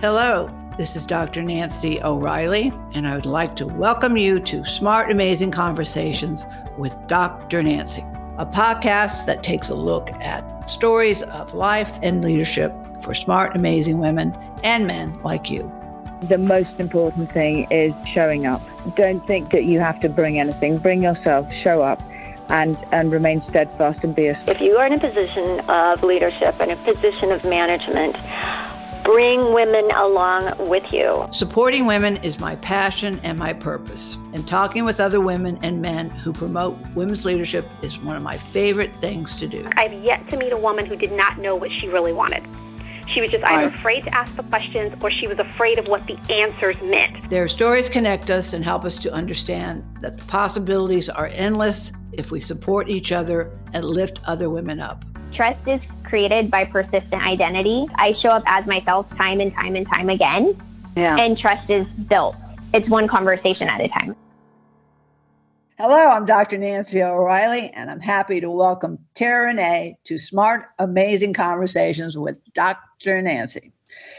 Hello, this is Dr. Nancy O'Reilly, and I would like to welcome you to Smart Amazing Conversations with Dr. Nancy, a podcast that takes a look at stories of life and leadership for smart, amazing women and men like you. The most important thing is showing up. Don't think that you have to bring anything. Bring yourself, show up, and, and remain steadfast and be a. If you are in a position of leadership and a position of management, bring women along with you. Supporting women is my passion and my purpose. And talking with other women and men who promote women's leadership is one of my favorite things to do. I've yet to meet a woman who did not know what she really wanted. She was just either afraid to ask the questions or she was afraid of what the answers meant. Their stories connect us and help us to understand that the possibilities are endless if we support each other and lift other women up. Trust is created by persistent identity. I show up as myself time and time and time again. Yeah. And trust is built. It's one conversation at a time. Hello, I'm Dr. Nancy O'Reilly, and I'm happy to welcome Tara Renee to Smart Amazing Conversations with Dr. Nancy.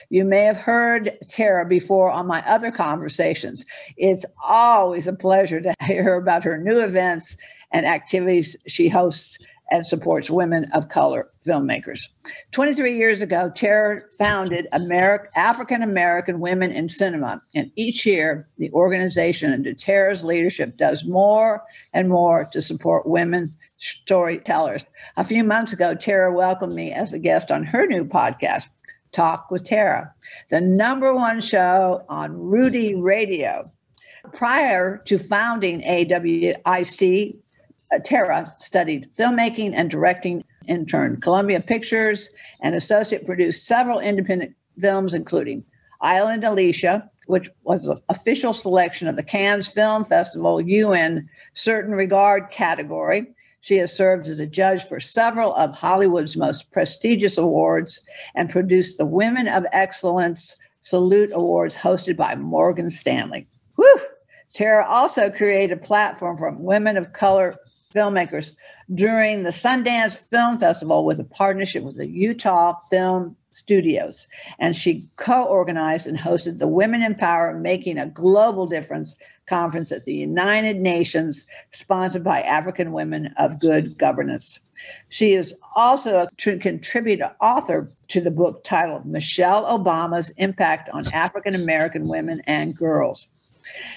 You may have heard Tara before on my other conversations. It's always a pleasure to hear about her new events and activities she hosts and supports women of color filmmakers. 23 years ago, Tara founded African American Women in Cinema. And each year, the organization, under Tara's leadership, does more and more to support women storytellers. A few months ago, Tara welcomed me as a guest on her new podcast, Talk with Tara, the number one show on Rudy Radio. Prior to founding AWIC, Tara studied filmmaking and directing intern Columbia Pictures and associate produced several independent films, including Island Alicia, which was an official selection of the Cannes Film Festival UN Certain Regard category. She has served as a judge for several of Hollywood's most prestigious awards and produced the Women of Excellence Salute Awards hosted by Morgan Stanley. Whew! Tara also created a platform for women of color filmmakers during the Sundance Film Festival with a partnership with the Utah Film Studios. And she co organized and hosted the Women in Power Making a Global Difference conference at the United Nations, sponsored by African Women of Good Governance. She is also a contributor author to the book titled Michelle Obama's Impact on African American Women and Girls.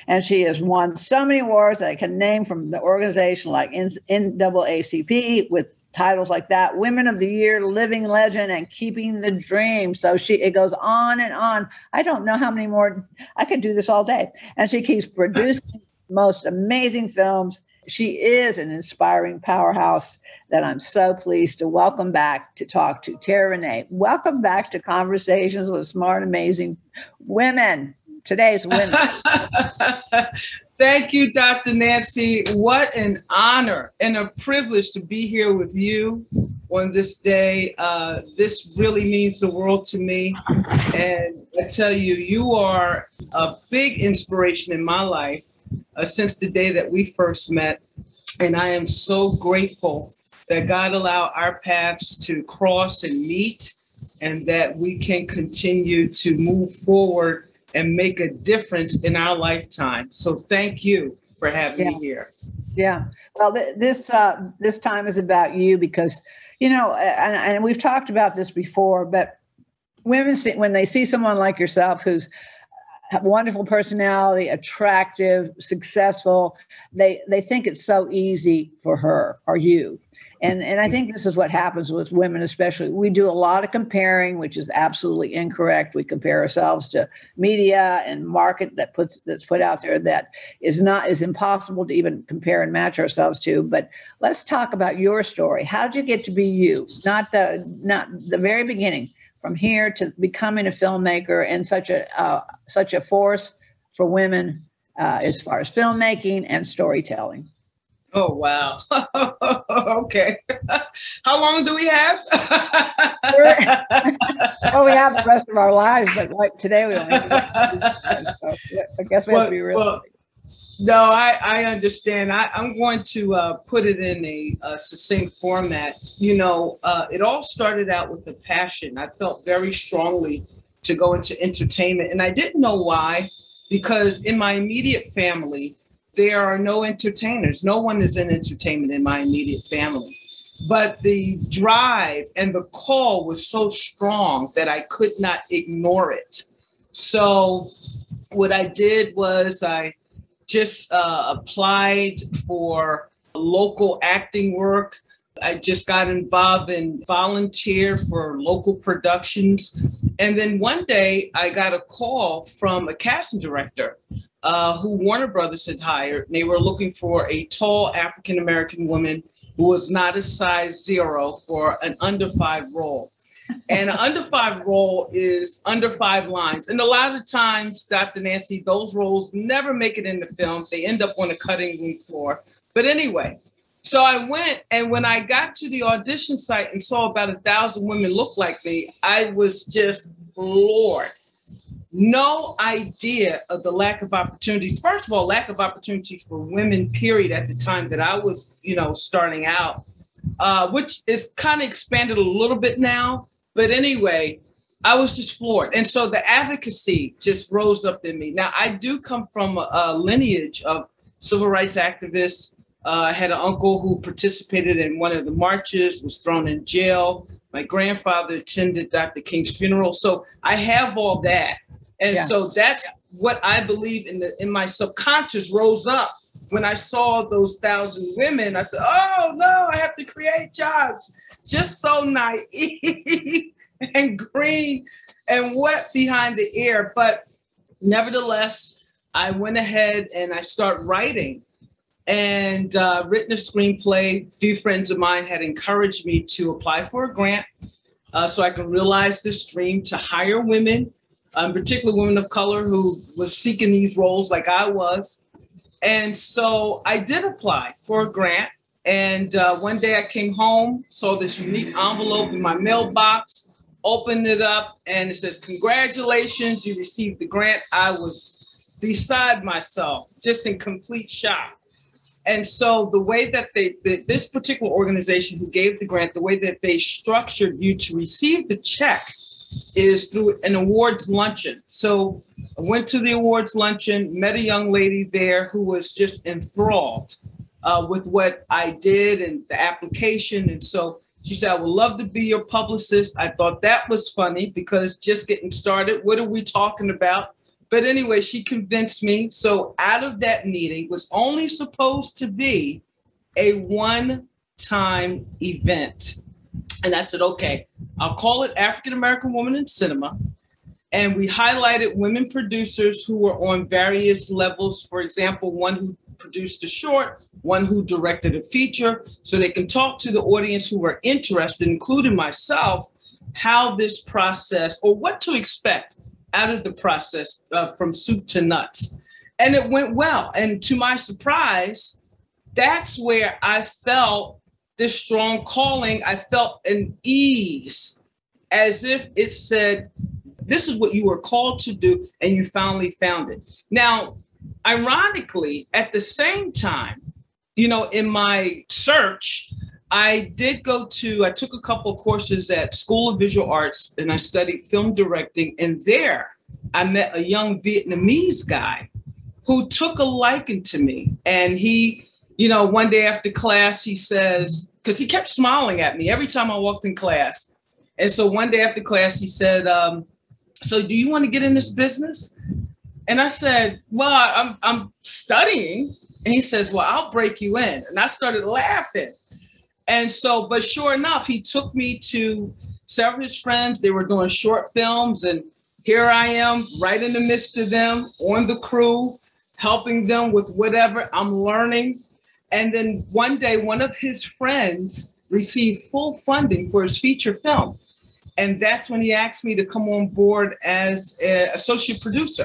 And she has won so many awards that I can name from the organization like NAACP with titles like that Women of the Year, Living Legend, and Keeping the Dream. So she it goes on and on. I don't know how many more I could do this all day. And she keeps producing most amazing films. She is an inspiring powerhouse that I'm so pleased to welcome back to talk to Tara Renee. Welcome back to Conversations with Smart Amazing Women today's women. Thank you, Dr. Nancy. What an honor and a privilege to be here with you on this day. Uh, this really means the world to me. And I tell you, you are a big inspiration in my life uh, since the day that we first met. And I am so grateful that God allowed our paths to cross and meet and that we can continue to move forward and make a difference in our lifetime. So thank you for having yeah. me here. Yeah. Well, th- this uh, this time is about you because you know, and, and we've talked about this before, but women see, when they see someone like yourself who's wonderful personality, attractive, successful, they they think it's so easy for her or you and and I think this is what happens with women, especially. We do a lot of comparing, which is absolutely incorrect. We compare ourselves to media and market that puts that's put out there that is not is impossible to even compare and match ourselves to. But let's talk about your story. How'd you get to be you? Not the not the very beginning, from here to becoming a filmmaker and such a uh, such a force for women uh, as far as filmmaking and storytelling. Oh wow. okay. How long do we have? well, we have the rest of our lives, but like today we only. Have so I guess we have to be real. Well, no, I, I understand. I, am going to uh, put it in a, a succinct format. You know, uh, it all started out with a passion. I felt very strongly to go into entertainment. And I didn't know why, because in my immediate family, there are no entertainers. No one is in entertainment in my immediate family. But the drive and the call was so strong that I could not ignore it. So, what I did was I just uh, applied for local acting work. I just got involved in volunteer for local productions. And then one day I got a call from a casting director uh, who Warner Brothers had hired. They were looking for a tall African American woman who was not a size zero for an under five role. And an under five role is under five lines. And a lot of times, Dr. Nancy, those roles never make it in the film. They end up on the cutting room floor. But anyway, so I went, and when I got to the audition site and saw about a thousand women look like me, I was just floored no idea of the lack of opportunities. First of all, lack of opportunities for women, period, at the time that I was, you know, starting out, uh, which is kind of expanded a little bit now. But anyway, I was just floored. And so the advocacy just rose up in me. Now, I do come from a, a lineage of civil rights activists. Uh, I had an uncle who participated in one of the marches, was thrown in jail. My grandfather attended Dr. King's funeral. So I have all that. And yeah. so that's what I believe in the in my subconscious rose up when I saw those thousand women. I said, "Oh no, I have to create jobs." Just so naive and green and wet behind the ear, but nevertheless, I went ahead and I start writing and uh, written a screenplay. A few friends of mine had encouraged me to apply for a grant uh, so I can realize this dream to hire women um, particularly women of color who was seeking these roles like I was. And so I did apply for a grant. And uh, one day I came home, saw this unique envelope in my mailbox, opened it up, and it says, Congratulations, you received the grant. I was beside myself, just in complete shock. And so the way that they, the, this particular organization who gave the grant, the way that they structured you to receive the check is through an awards luncheon. So I went to the awards luncheon, met a young lady there who was just enthralled uh, with what I did and the application. And so she said, I would love to be your publicist. I thought that was funny because just getting started, what are we talking about? But anyway, she convinced me. So out of that meeting was only supposed to be a one time event. And I said, okay, I'll call it African American Woman in Cinema. And we highlighted women producers who were on various levels. For example, one who produced a short, one who directed a feature, so they can talk to the audience who were interested, including myself, how this process or what to expect out of the process uh, from soup to nuts. And it went well. And to my surprise, that's where I felt this strong calling, I felt an ease as if it said, This is what you were called to do, and you finally found it. Now, ironically, at the same time, you know, in my search, I did go to, I took a couple courses at School of Visual Arts and I studied film directing. And there I met a young Vietnamese guy who took a liking to me. And he you know, one day after class, he says, because he kept smiling at me every time I walked in class. And so one day after class, he said, um, So do you want to get in this business? And I said, Well, I'm, I'm studying. And he says, Well, I'll break you in. And I started laughing. And so, but sure enough, he took me to several his friends. They were doing short films. And here I am, right in the midst of them, on the crew, helping them with whatever I'm learning. And then one day, one of his friends received full funding for his feature film. And that's when he asked me to come on board as an associate producer.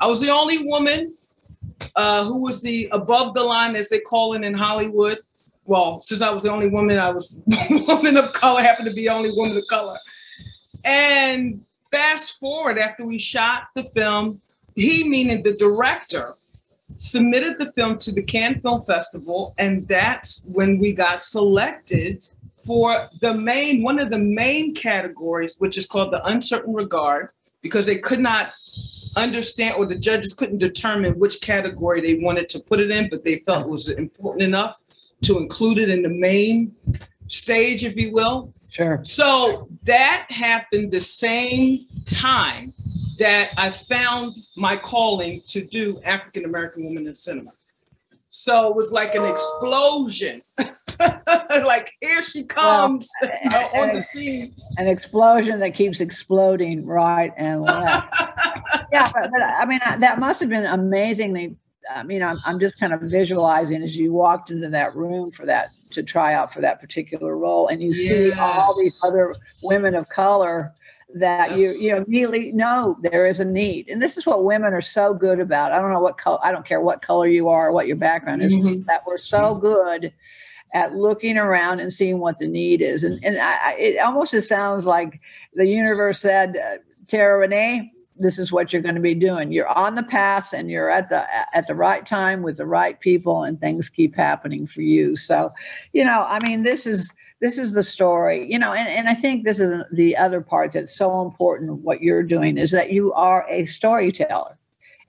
I was the only woman uh, who was the above the line, as they call it in Hollywood. Well, since I was the only woman, I was woman of color, happened to be the only woman of color. And fast forward after we shot the film, he, meaning the director, submitted the film to the Cannes Film Festival, and that's when we got selected for the main one of the main categories, which is called the uncertain regard, because they could not understand or the judges couldn't determine which category they wanted to put it in, but they felt it was important enough to include it in the main stage, if you will. Sure. So that happened the same time that I found my calling to do African American women in cinema. So it was like an explosion. like here she comes well, on the scene. An explosion that keeps exploding right and left. yeah, but, but, I mean that must have been amazingly. I mean, I'm, I'm just kind of visualizing as you walked into that room for that to try out for that particular role, and you yes. see all these other women of color that you you know immediately know there is a need and this is what women are so good about i don't know what color i don't care what color you are or what your background is mm-hmm. that we're so good at looking around and seeing what the need is and and I, it almost just sounds like the universe said uh, tara renee this is what you're going to be doing. You're on the path and you're at the at the right time with the right people and things keep happening for you. So you know i mean this is this is the story you know and, and i think this is the other part that's so important what you're doing is that you are a storyteller.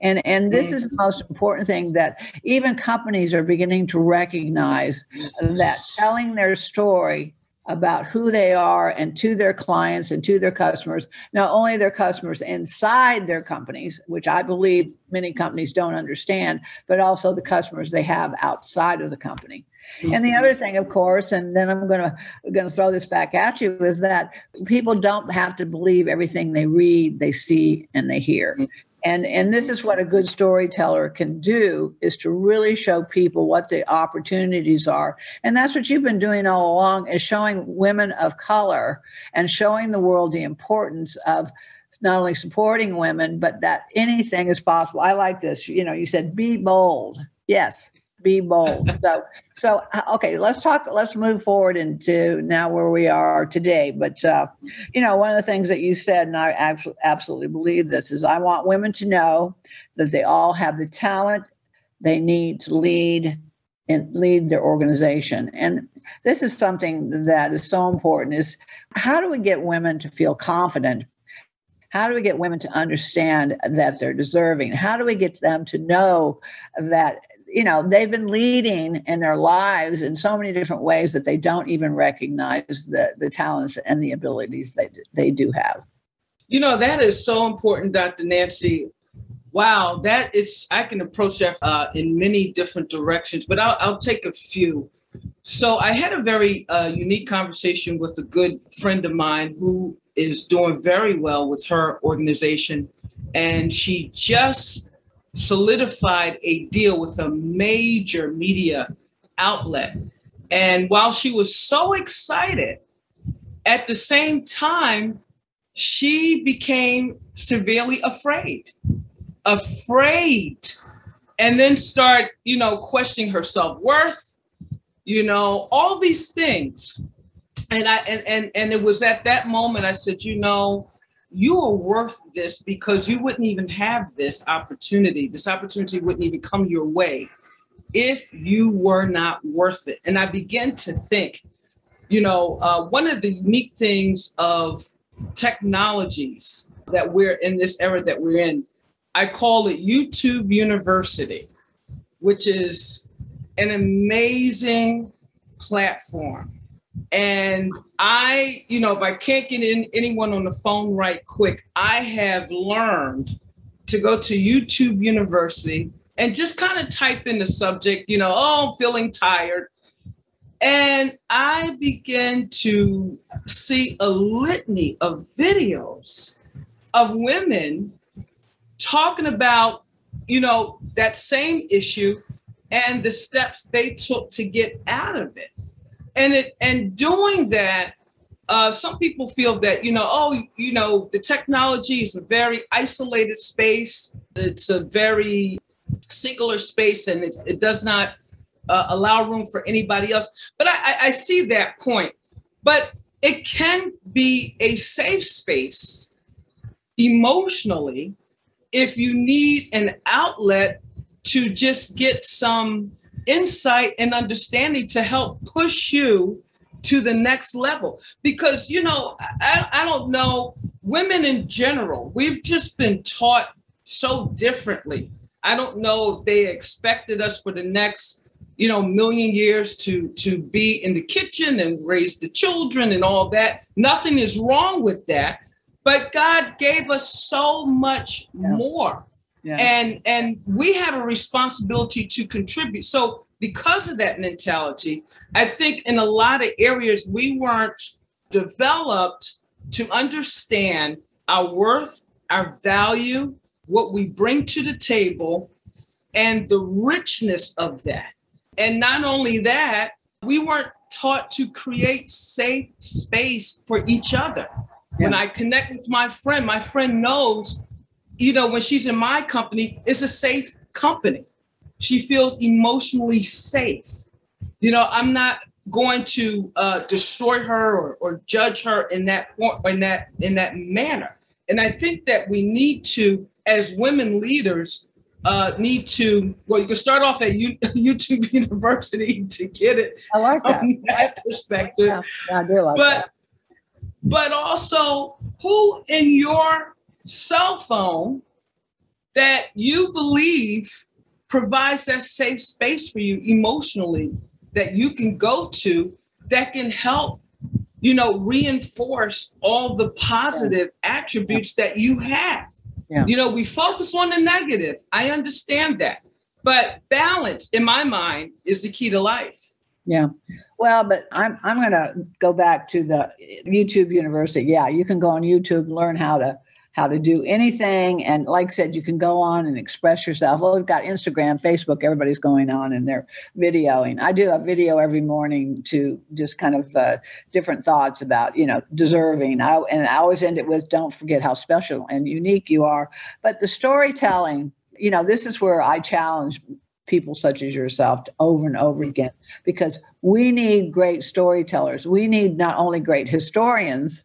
And and this is the most important thing that even companies are beginning to recognize that telling their story about who they are and to their clients and to their customers, not only their customers inside their companies, which I believe many companies don't understand, but also the customers they have outside of the company. And the other thing, of course, and then I'm going to going to throw this back at you, is that people don't have to believe everything they read, they see, and they hear. And and this is what a good storyteller can do is to really show people what the opportunities are. And that's what you've been doing all along is showing women of color and showing the world the importance of not only supporting women, but that anything is possible. I like this. You know, you said be bold. Yes, be bold. So, so uh, okay, let's talk. Let's move forward into now where we are today. But uh, you know, one of the things that you said, and I absolutely believe this, is I want women to know that they all have the talent they need to lead and lead their organization. And this is something that is so important. Is how do we get women to feel confident? How do we get women to understand that they're deserving? How do we get them to know that you know they've been leading in their lives in so many different ways that they don't even recognize the the talents and the abilities that they do have. You know that is so important dr nancy. Wow that is i can approach that uh, in many different directions but I'll, I'll, take a few. So i had a very uh, unique conversation with a good friend of mine who is doing very well with her organization and she just solidified a deal with a major media outlet. And while she was so excited, at the same time, she became severely afraid. Afraid. And then start, you know, questioning her self-worth, you know, all these things. And I and and and it was at that moment I said, you know, you are worth this because you wouldn't even have this opportunity. This opportunity wouldn't even come your way if you were not worth it. And I began to think, you know, uh, one of the unique things of technologies that we're in this era that we're in, I call it YouTube University, which is an amazing platform and I, you know, if I can't get in anyone on the phone right quick, I have learned to go to YouTube University and just kind of type in the subject, you know, oh, I'm feeling tired. And I began to see a litany of videos of women talking about, you know, that same issue and the steps they took to get out of it and it and doing that uh, some people feel that you know oh you know the technology is a very isolated space. It's a very singular space and it does not uh, allow room for anybody else. But I, I see that point. But it can be a safe space emotionally if you need an outlet to just get some insight and understanding to help push you to the next level because you know I, I don't know women in general, we've just been taught so differently. I don't know if they expected us for the next, you know, million years to to be in the kitchen and raise the children and all that. Nothing is wrong with that, but God gave us so much yeah. more. Yeah. And and we have a responsibility to contribute. So because of that mentality, I think in a lot of areas we weren't developed to understand our worth, our value, what we bring to the table, and the richness of that. And not only that, we weren't taught to create safe space for each other. Yeah. When I connect with my friend, my friend knows, you know, when she's in my company, it's a safe company. She feels emotionally safe. You know, I'm not going to uh, destroy her or, or judge her in that form, in that in that manner. And I think that we need to, as women leaders, uh, need to. Well, you can start off at U- YouTube University to get it. I like that, from that perspective. Yeah, I do like but, that. But also, who in your cell phone that you believe provides that safe space for you emotionally that you can go to that can help you know reinforce all the positive yeah. attributes that you have. Yeah. you know we focus on the negative. I understand that. But balance in my mind is the key to life. Yeah. Well but i'm i'm going to go back to the youtube university. Yeah you can go on youtube learn how to how to do anything. And like I said, you can go on and express yourself. Well, we've got Instagram, Facebook, everybody's going on and they're videoing. I do a video every morning to just kind of uh, different thoughts about, you know, deserving. I, and I always end it with don't forget how special and unique you are. But the storytelling, you know, this is where I challenge people such as yourself over and over again because we need great storytellers. We need not only great historians,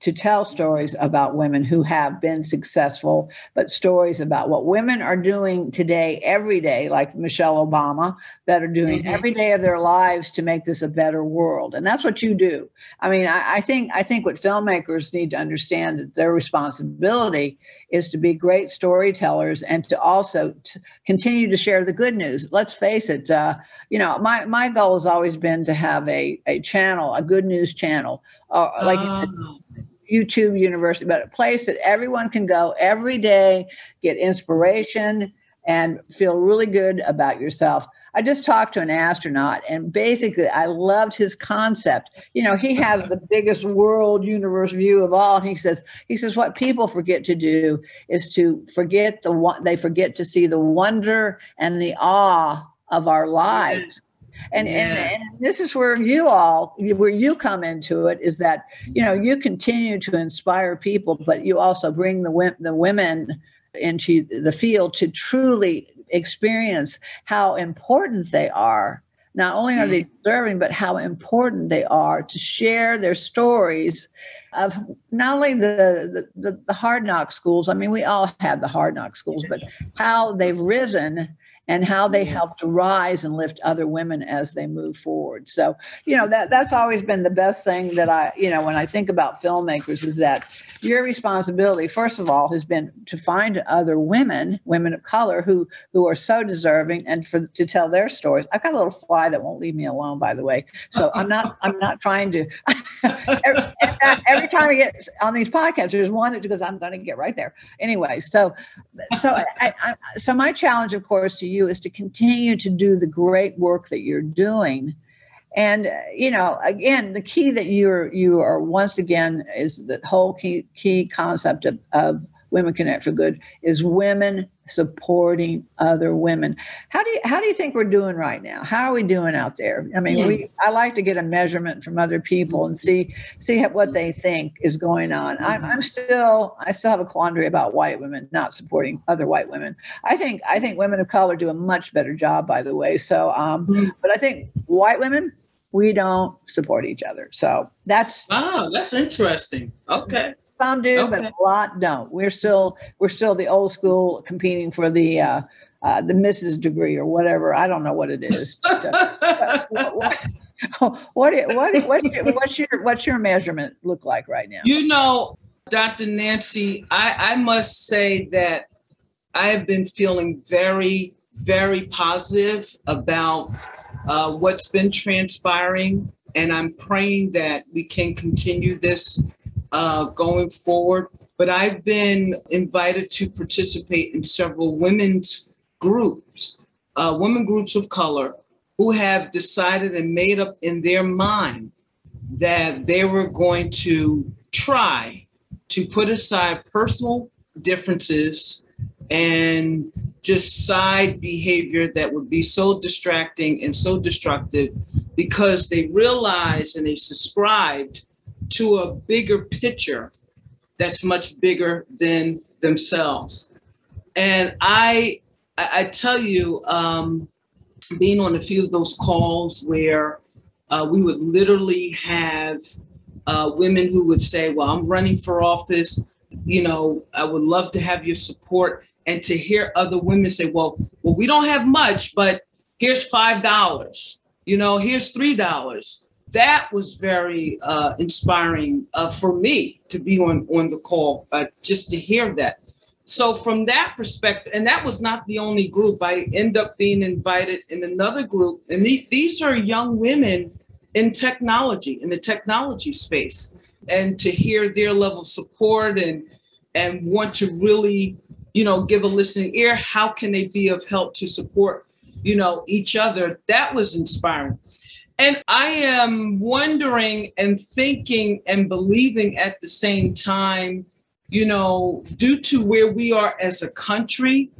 to tell stories about women who have been successful, but stories about what women are doing today, every day, like Michelle Obama, that are doing mm-hmm. every day of their lives to make this a better world. And that's what you do. I mean, I, I think I think what filmmakers need to understand that their responsibility is to be great storytellers and to also to continue to share the good news. Let's face it. Uh, you know, my my goal has always been to have a a channel, a good news channel, uh, like. Oh YouTube University, but a place that everyone can go every day, get inspiration, and feel really good about yourself. I just talked to an astronaut, and basically, I loved his concept. You know, he has the biggest world universe view of all. He says, he says, what people forget to do is to forget the one. They forget to see the wonder and the awe of our lives. And, yes. and, and this is where you all where you come into it is that you know you continue to inspire people but you also bring the the women into the field to truly experience how important they are not only are mm. they deserving but how important they are to share their stories of not only the, the, the hard knock schools i mean we all have the hard knock schools but how they've risen and how they mm. help to rise and lift other women as they move forward. So, you know, that that's always been the best thing that I, you know, when I think about filmmakers is that your responsibility, first of all, has been to find other women, women of color who who are so deserving and for to tell their stories. I've got a little fly that won't leave me alone, by the way. So I'm not I'm not trying to every, every, time I get on these podcasts, there's one that goes, I'm gonna get right there. Anyway, so so I, I, so my challenge, of course, to you you is to continue to do the great work that you're doing and uh, you know again the key that you're you are once again is the whole key key concept of, of women connect for good is women supporting other women. How do you how do you think we're doing right now? How are we doing out there? I mean yeah. we i like to get a measurement from other people and see see what they think is going on. I'm, I'm still i still have a quandary about white women not supporting other white women. I think i think women of color do a much better job by the way. So um mm-hmm. but i think white women we don't support each other. So that's oh that's interesting. Okay some do, okay. but a lot don't. We're still we're still the old school competing for the uh, uh, the Mrs. degree or whatever. I don't know what it is. what, what, what, what, what's, your, what's your what's your measurement look like right now? You know, Dr. Nancy, I, I must say that I have been feeling very, very positive about uh, what's been transpiring. And I'm praying that we can continue this uh, going forward. But I've been invited to participate in several women's groups, uh, women groups of color, who have decided and made up in their mind that they were going to try to put aside personal differences and just side behavior that would be so distracting and so destructive because they realized and they subscribed to a bigger picture that's much bigger than themselves. And I, I tell you, um, being on a few of those calls where uh, we would literally have uh, women who would say, Well, I'm running for office. You know, I would love to have your support. And to hear other women say, Well, well, we don't have much, but here's five dollars, you know, here's three dollars. That was very uh, inspiring uh, for me to be on on the call, uh, just to hear that. So from that perspective, and that was not the only group. I end up being invited in another group, and the, these are young women in technology, in the technology space, and to hear their level of support and and want to really, you know, give a listening ear. How can they be of help to support, you know, each other? That was inspiring. And I am wondering and thinking and believing at the same time, you know, due to where we are as a country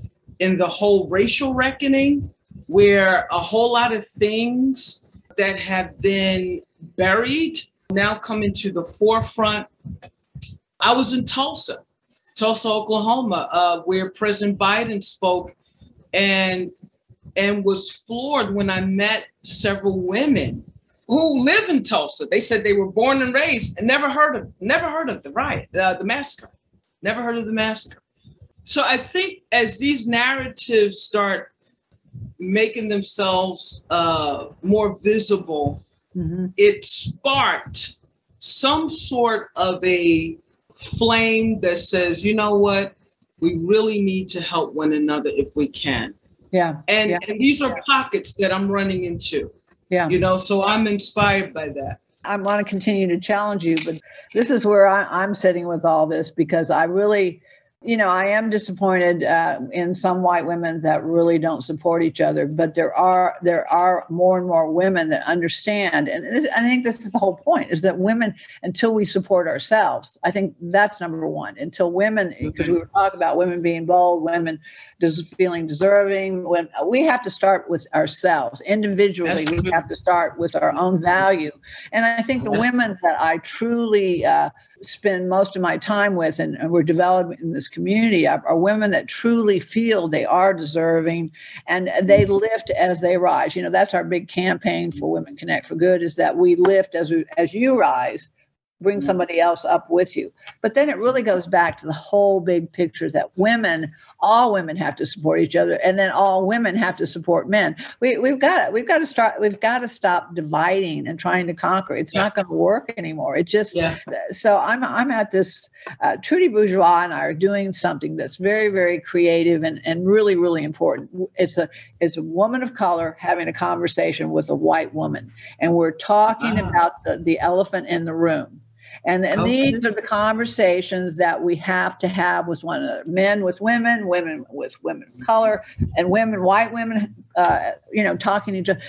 in the whole racial reckoning, where a whole lot of things that have been buried now coming to the forefront. I was in Tulsa, Tulsa, Oklahoma, uh, where President Biden spoke, and and was floored when I met several women who live in Tulsa. They said they were born and raised and never heard of never heard of the riot, uh, the massacre, never heard of the massacre. So I think as these narratives start making themselves uh, more visible, mm-hmm. it sparked some sort of a flame that says, you know what, we really need to help one another if we can. Yeah. And, yeah. and these are pockets that I'm running into. Yeah. You know, so I'm inspired by that. I want to continue to challenge you, but this is where I, am sitting with all this because I really you know, I am disappointed uh, in some white women that really don't support each other, but there are there are more and more women that understand, and this, I think this is the whole point: is that women, until we support ourselves, I think that's number one. Until women, because we were talking about women being bold, women just feeling deserving, when we have to start with ourselves. Individually, we have to start with our own value, and I think the women that I truly uh, spend most of my time with and, and we're developing in this community are, are, women that truly feel they are deserving and they mm-hmm. lift as they rise you know that's our big campaign for women connect for good is that we lift as we, as you rise bring mm-hmm. somebody else up with you. But then it really goes back to the whole big picture that women, all women have to support each other, and then all women have to support men. We, we've got we've got to start we've got to stop dividing and trying to conquer. It's yeah. not going to work anymore. It just yeah. so I'm I'm at this. Uh, Trudy Bourgeois and I are doing something that's very very creative and and really really important. It's a it's a woman of color having a conversation with a white woman, and we're talking uh-huh. about the, the elephant in the room and, and okay. these are the conversations that we have to have with one another men with women, women with women of color, and women, white women, uh, you know, talking to each other.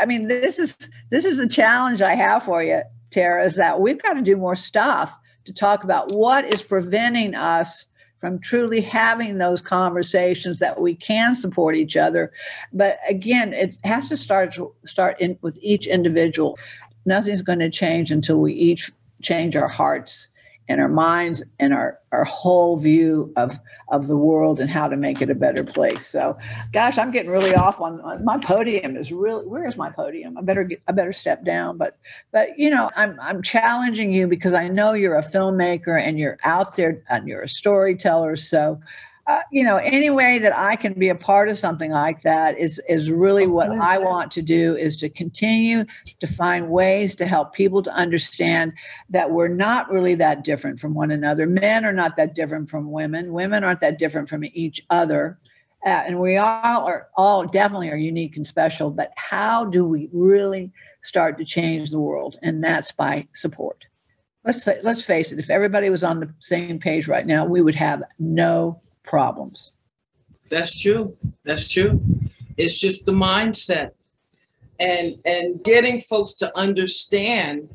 I mean, this is this is the challenge I have for you, Tara, is that we've got to do more stuff to talk about what is preventing us from truly having those conversations that we can support each other. But again, it has to start start in with each individual. Nothing's going to change until we each change our hearts and our minds and our, our whole view of, of the world and how to make it a better place. So, gosh, I'm getting really off on, on my podium is really where's my podium? I better get I better step down. But but you know, I'm I'm challenging you because I know you're a filmmaker and you're out there and you're a storyteller. So uh, you know, any way that I can be a part of something like that is is really what I want to do is to continue to find ways to help people to understand that we're not really that different from one another. Men are not that different from women. Women aren't that different from each other. Uh, and we all are all definitely are unique and special, but how do we really start to change the world? And that's by support. Let's say, let's face it, if everybody was on the same page right now, we would have no problems. That's true. That's true. It's just the mindset and and getting folks to understand,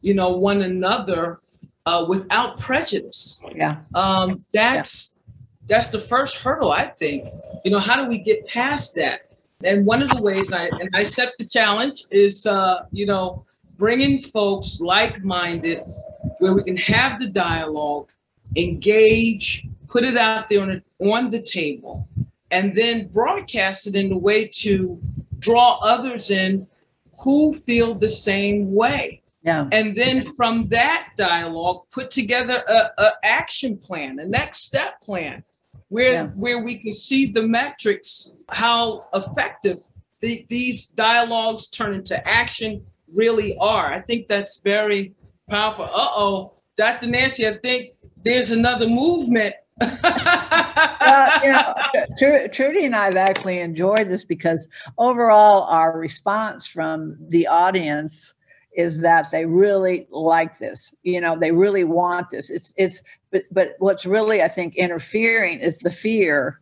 you know, one another uh, without prejudice. Yeah. Um, that's yeah. that's the first hurdle, I think. You know, how do we get past that? And one of the ways I and I set the challenge is, uh, you know, bringing folks like-minded, where we can have the dialogue, engage, put it out there on, on the table, and then broadcast it in a way to draw others in who feel the same way. Yeah. And then from that dialogue, put together a, a action plan, a next step plan, where yeah. where we can see the metrics, how effective the, these dialogues turn into action really are. I think that's very powerful. Uh oh, Dr. Nancy, I think there's another movement you know, Trudy and I have actually enjoyed this because overall, our response from the audience is that they really like this. You know, they really want this. It's it's but but what's really I think interfering is the fear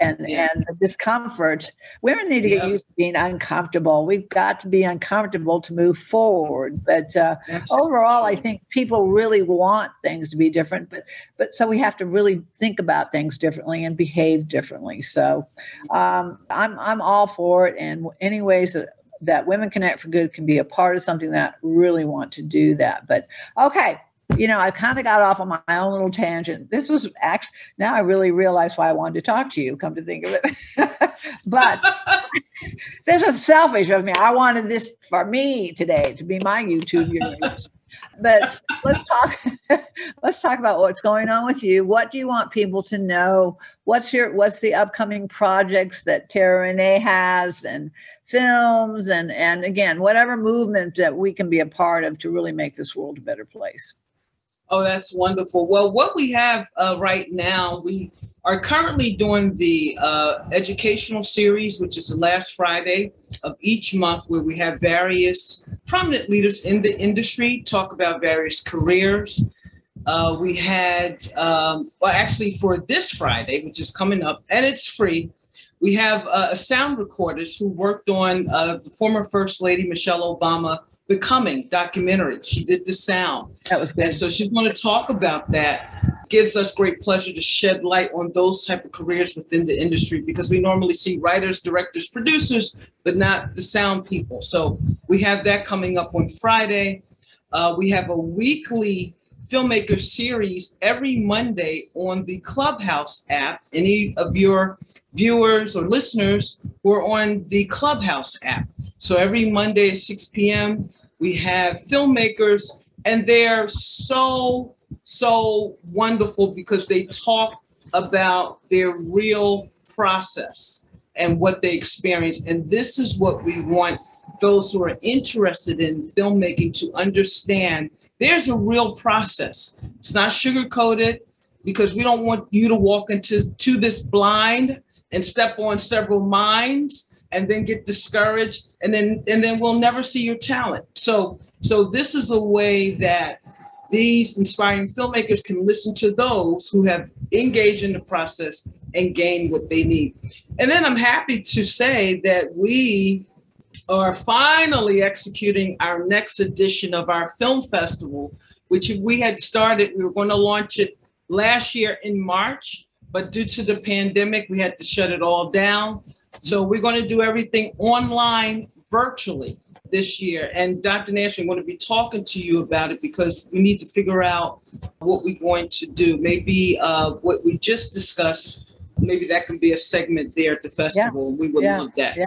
and yeah. and the discomfort. Women need to get yeah. used to being uncomfortable. We've got to be uncomfortable to move forward. But uh, overall, I think people really want things to be different. But but so we have to really think about things differently and behave differently. So um, I'm I'm all for it. And any ways that that Women Connect for Good can be a part of something that really want to do that. But okay, you know, I kind of got off on my own little tangent. This was actually, now I really realize why I wanted to talk to you, come to think of it. but this was selfish of me. I wanted this for me today to be my YouTube universe. But let's talk. let's talk about what's going on with you. What do you want people to know? What's your What's the upcoming projects that Tara Renee has, and films, and and again, whatever movement that we can be a part of to really make this world a better place. Oh, that's wonderful. Well, what we have uh, right now, we are currently doing the uh, educational series, which is the last Friday of each month, where we have various prominent leaders in the industry talk about various careers. Uh, we had, um, well, actually, for this Friday, which is coming up, and it's free, we have uh, a sound recordist who worked on uh, the former First Lady Michelle Obama Becoming documentary. She did the sound. That was good. And so she's going to talk about that. Gives us great pleasure to shed light on those type of careers within the industry because we normally see writers, directors, producers, but not the sound people. So we have that coming up on Friday. Uh, we have a weekly filmmaker series every Monday on the Clubhouse app. Any of your viewers or listeners who are on the Clubhouse app. So every Monday at 6 p.m., we have filmmakers, and they're so, so wonderful because they talk about their real process and what they experience. And this is what we want those who are interested in filmmaking to understand there's a real process. It's not sugar coated because we don't want you to walk into to this blind and step on several mines and then get discouraged and then and then we'll never see your talent. So so this is a way that these inspiring filmmakers can listen to those who have engaged in the process and gain what they need. And then i'm happy to say that we are finally executing our next edition of our film festival which we had started we were going to launch it last year in march but due to the pandemic we had to shut it all down so we're going to do everything online virtually this year. And Dr. Nancy, I'm going to be talking to you about it because we need to figure out what we're going to do. Maybe uh, what we just discussed, maybe that can be a segment there at the festival. Yeah. We would yeah. love that. Yeah.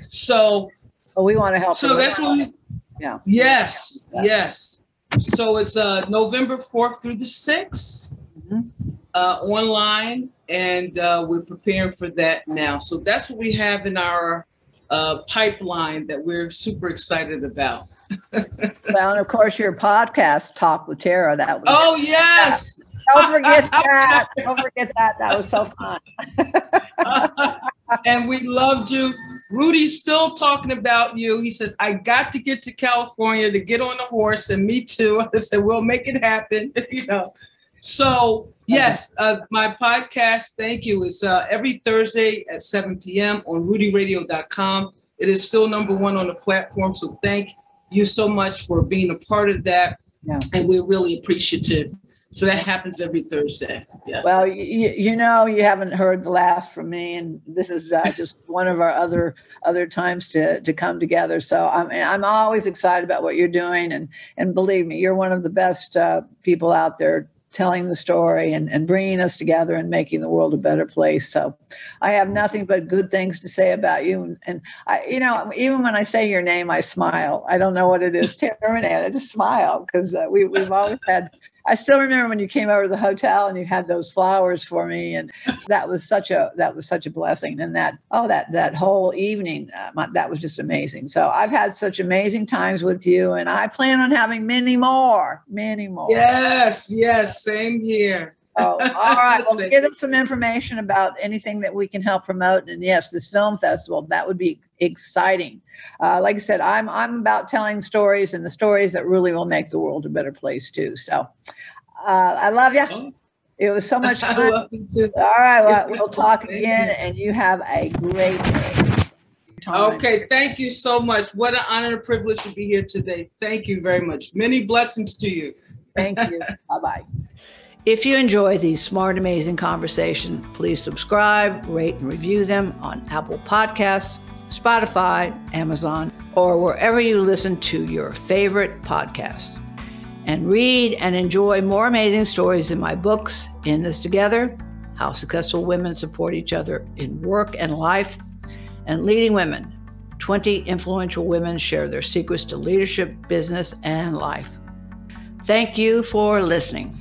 So well, we want to help. So that's what we, yeah. Yes, yeah. yes. So it's uh, November 4th through the 6th mm-hmm. uh, online and uh, we're preparing for that now. So that's what we have in our uh, pipeline that we're super excited about. well, and of course, your podcast, Talk with Tara. That was oh yes. Don't forget that. Don't forget that. That was so fun. and we loved you. Rudy's still talking about you. He says, I got to get to California to get on the horse, and me too. I said, We'll make it happen. you know. So yes, uh, my podcast, thank you, is uh, every Thursday at 7 p.m. on rudyradio.com. It is still number one on the platform. So thank you so much for being a part of that. Yeah. And we're really appreciative so that happens every Thursday. Yes. Well, you, you know, you haven't heard the last from me, and this is uh, just one of our other other times to to come together. So I'm I'm always excited about what you're doing, and and believe me, you're one of the best uh, people out there telling the story and, and bringing us together and making the world a better place. So I have nothing but good things to say about you. And, and I, you know, even when I say your name, I smile. I don't know what it is, Tara Renee. I just smile because uh, we, we've always had I still remember when you came over to the hotel and you had those flowers for me, and that was such a that was such a blessing. And that oh that that whole evening uh, my, that was just amazing. So I've had such amazing times with you, and I plan on having many more, many more. Yes, yes, same here. Oh, all right. Well, give us some information about anything that we can help promote. And yes, this film festival, that would be exciting. Uh, like I said, I'm I'm about telling stories and the stories that really will make the world a better place too. So uh, I love you. Oh. It was so much fun. All right, well, we'll talk again, and you have a great day. Okay, thank you so much. What an honor and privilege to be here today. Thank you very much. Many blessings to you. Thank you. bye bye. If you enjoy these smart, amazing conversations, please subscribe, rate, and review them on Apple Podcasts, Spotify, Amazon, or wherever you listen to your favorite podcasts. And read and enjoy more amazing stories in my books, In This Together How Successful Women Support Each Other in Work and Life, and Leading Women 20 Influential Women Share Their Secrets to Leadership, Business, and Life. Thank you for listening.